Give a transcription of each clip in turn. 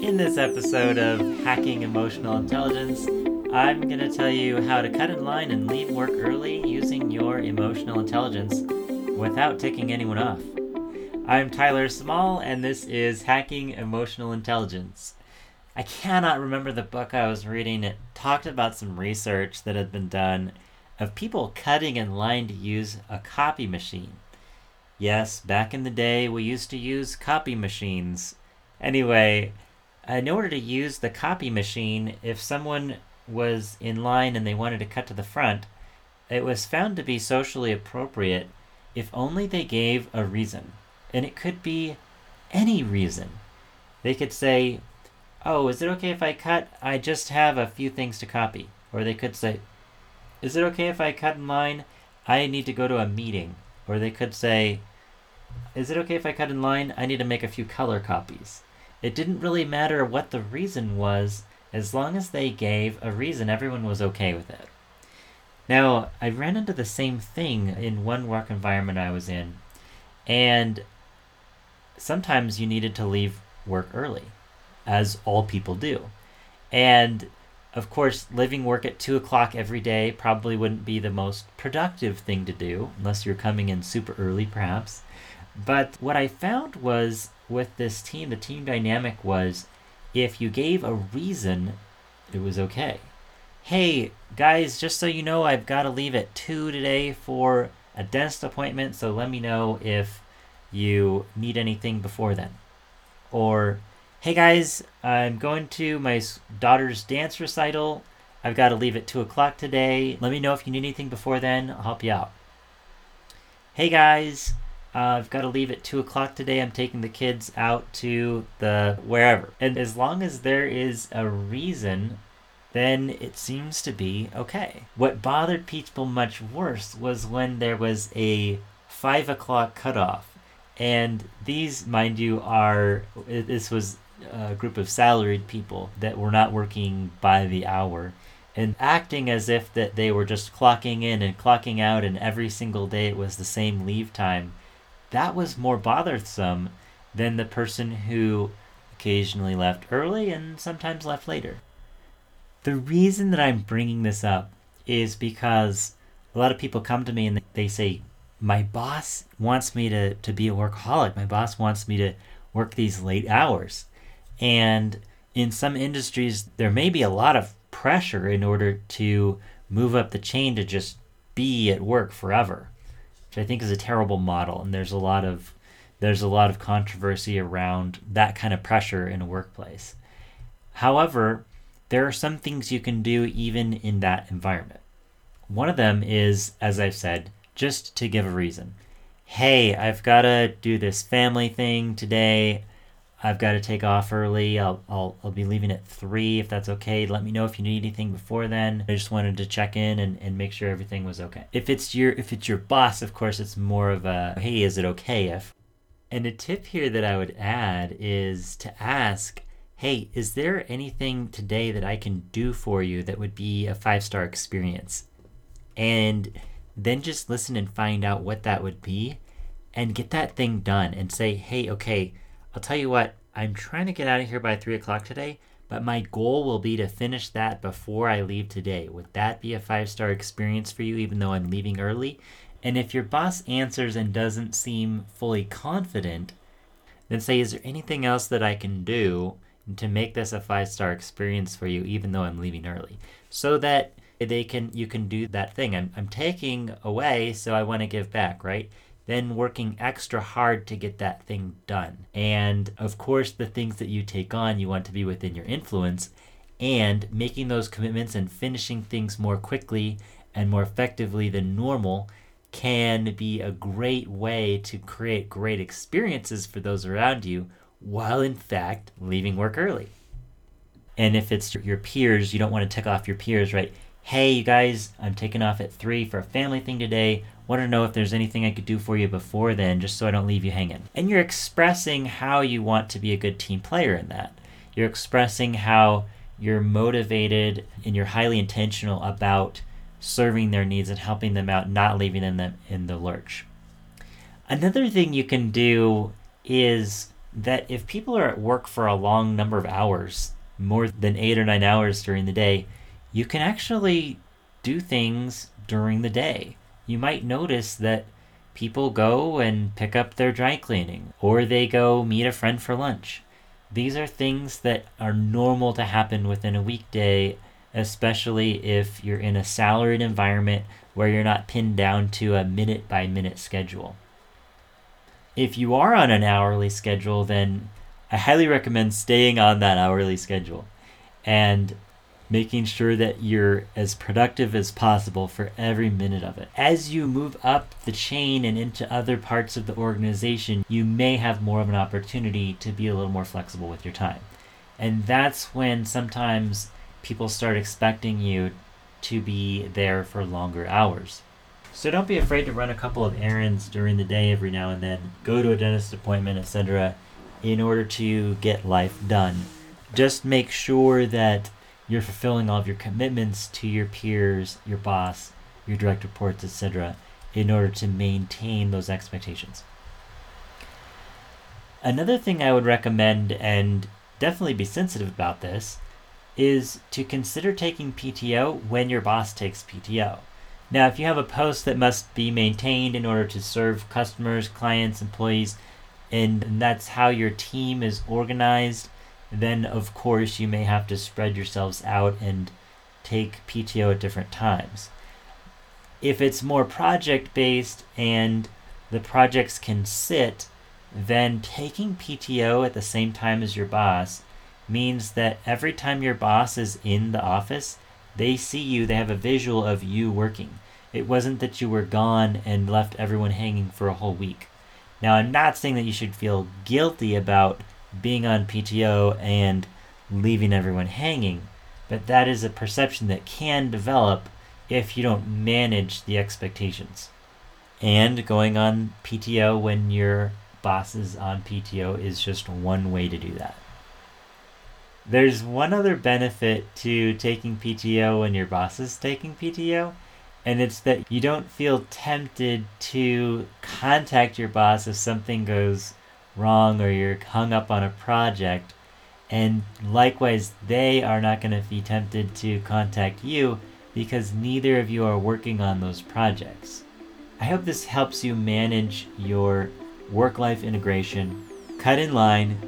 In this episode of Hacking Emotional Intelligence, I'm going to tell you how to cut in line and leave work early using your emotional intelligence without ticking anyone off. I'm Tyler Small, and this is Hacking Emotional Intelligence. I cannot remember the book I was reading. It talked about some research that had been done of people cutting in line to use a copy machine. Yes, back in the day, we used to use copy machines. Anyway, Uh, in order to use the copy machine, if someone was in line and they wanted to cut to the front, it was found to be socially appropriate if only they gave a reason. And it could be any reason. They could say, Oh, is it okay if I cut? I just have a few things to copy. Or they could say, Is it okay if I cut in line? I need to go to a meeting. Or they could say, Is it okay if I cut in line? I need to make a few color copies. It didn't really matter what the reason was, as long as they gave a reason, everyone was okay with it. Now, I ran into the same thing in one work environment I was in, and sometimes you needed to leave work early, as all people do. And of course, living work at 2 o'clock every day probably wouldn't be the most productive thing to do, unless you're coming in super early, perhaps. But what I found was with this team, the team dynamic was if you gave a reason, it was okay. Hey, guys, just so you know, I've got to leave at 2 today for a dentist appointment, so let me know if you need anything before then. Or, hey guys, I'm going to my daughter's dance recital. I've got to leave at 2 o'clock today. Let me know if you need anything before then. I'll help you out. Hey guys, uh, I've got to leave at 2 o'clock today. I'm taking the kids out to the wherever. And as long as there is a reason, then it seems to be okay. What bothered people much worse was when there was a 5 o'clock cutoff. And these, mind you, are, this was a group of salaried people that were not working by the hour and acting as if that they were just clocking in and clocking out and every single day it was the same leave time that was more bothersome than the person who occasionally left early and sometimes left later. The reason that I'm bringing this up is because a lot of people come to me and they say, My boss wants me to, to be a workaholic. My boss wants me to work these late hours. And in some industries, there may be a lot of pressure in order to move up the chain to just be at work forever which I think is a terrible model. And there's a lot of there's a lot of controversy around that kind of pressure in a workplace. However, there are some things you can do even in that environment. One of them is, as I've said, just to give a reason. Hey, I've got to do this family thing today. I've got to take off early. I'll, I'll, I'll be leaving at 3 if that's okay. Let me know if you need anything before then. I just wanted to check in and, and make sure everything was okay. If it's your if it's your boss, of course it's more of a hey, is it okay if? And a tip here that I would add is to ask, hey, is there anything today that I can do for you that would be a five-star experience? And then just listen and find out what that would be and get that thing done and say, hey, okay, I'll tell you what, I'm trying to get out of here by 3 o'clock today, but my goal will be to finish that before I leave today. Would that be a five star experience for you, even though I'm leaving early? And if your boss answers and doesn't seem fully confident, then say, Is there anything else that I can do to make this a five star experience for you, even though I'm leaving early? So that they can you can do that thing. I'm, I'm taking away, so I want to give back, right? Then working extra hard to get that thing done. And of course, the things that you take on, you want to be within your influence. And making those commitments and finishing things more quickly and more effectively than normal can be a great way to create great experiences for those around you while, in fact, leaving work early. And if it's your peers, you don't want to tick off your peers, right? Hey, you guys, I'm taking off at 3 for a family thing today want to know if there's anything I could do for you before then, just so I don't leave you hanging. And you're expressing how you want to be a good team player in that. You're expressing how you're motivated and you're highly intentional about serving their needs and helping them out, not leaving them in the lurch. Another thing you can do is that if people are at work for a long number of hours, more than eight or nine hours during the day, you can actually do things during the day. You might notice that people go and pick up their dry cleaning, or they go meet a friend for lunch. These are things that are normal to happen within a weekday, especially if you're in a salaried environment where you're not pinned down to a minute by minute schedule. If you are on an hourly schedule, then I highly recommend staying on that hourly schedule and making sure that you're as productive as possible for every minute of it. As you move up the chain and into other parts of the organization, you may have more of an opportunity to be a little more flexible with your time. And that's when sometimes people start expecting you to be there for longer hours. So don't be afraid to run a couple of errands during the day every now and then, go to a dentist appointment, etc., in order to get life done. Just make sure that you're fulfilling all of your commitments to your peers, your boss, your direct reports, etc., in order to maintain those expectations. Another thing I would recommend, and definitely be sensitive about this, is to consider taking PTO when your boss takes PTO. Now, if you have a post that must be maintained in order to serve customers, clients, employees, and that's how your team is organized, then of course you may have to spread yourselves out and take PTO at different times. If it's more project based and the projects can sit, then taking PTO at the same time as your boss means that every time your boss is in the office, they see you, they have a visual of you working. It wasn't that you were gone and left everyone hanging for a whole week. Now, I'm not saying that you should feel guilty about being on PTO and leaving everyone hanging, but that is a perception that can develop if you don't manage the expectations. And going on PTO when your boss is on PTO is just one way to do that. There's one other benefit to taking PTO when your boss is taking PTO, and it's that you don't feel tempted to contact your boss if something goes wrong or you're hung up on a project. And likewise, they are not going to be tempted to contact you because neither of you are working on those projects. I hope this helps you manage your work life integration, cut in line,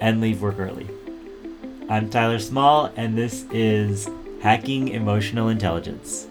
and leave work early. I'm Tyler Small, and this is Hacking Emotional Intelligence.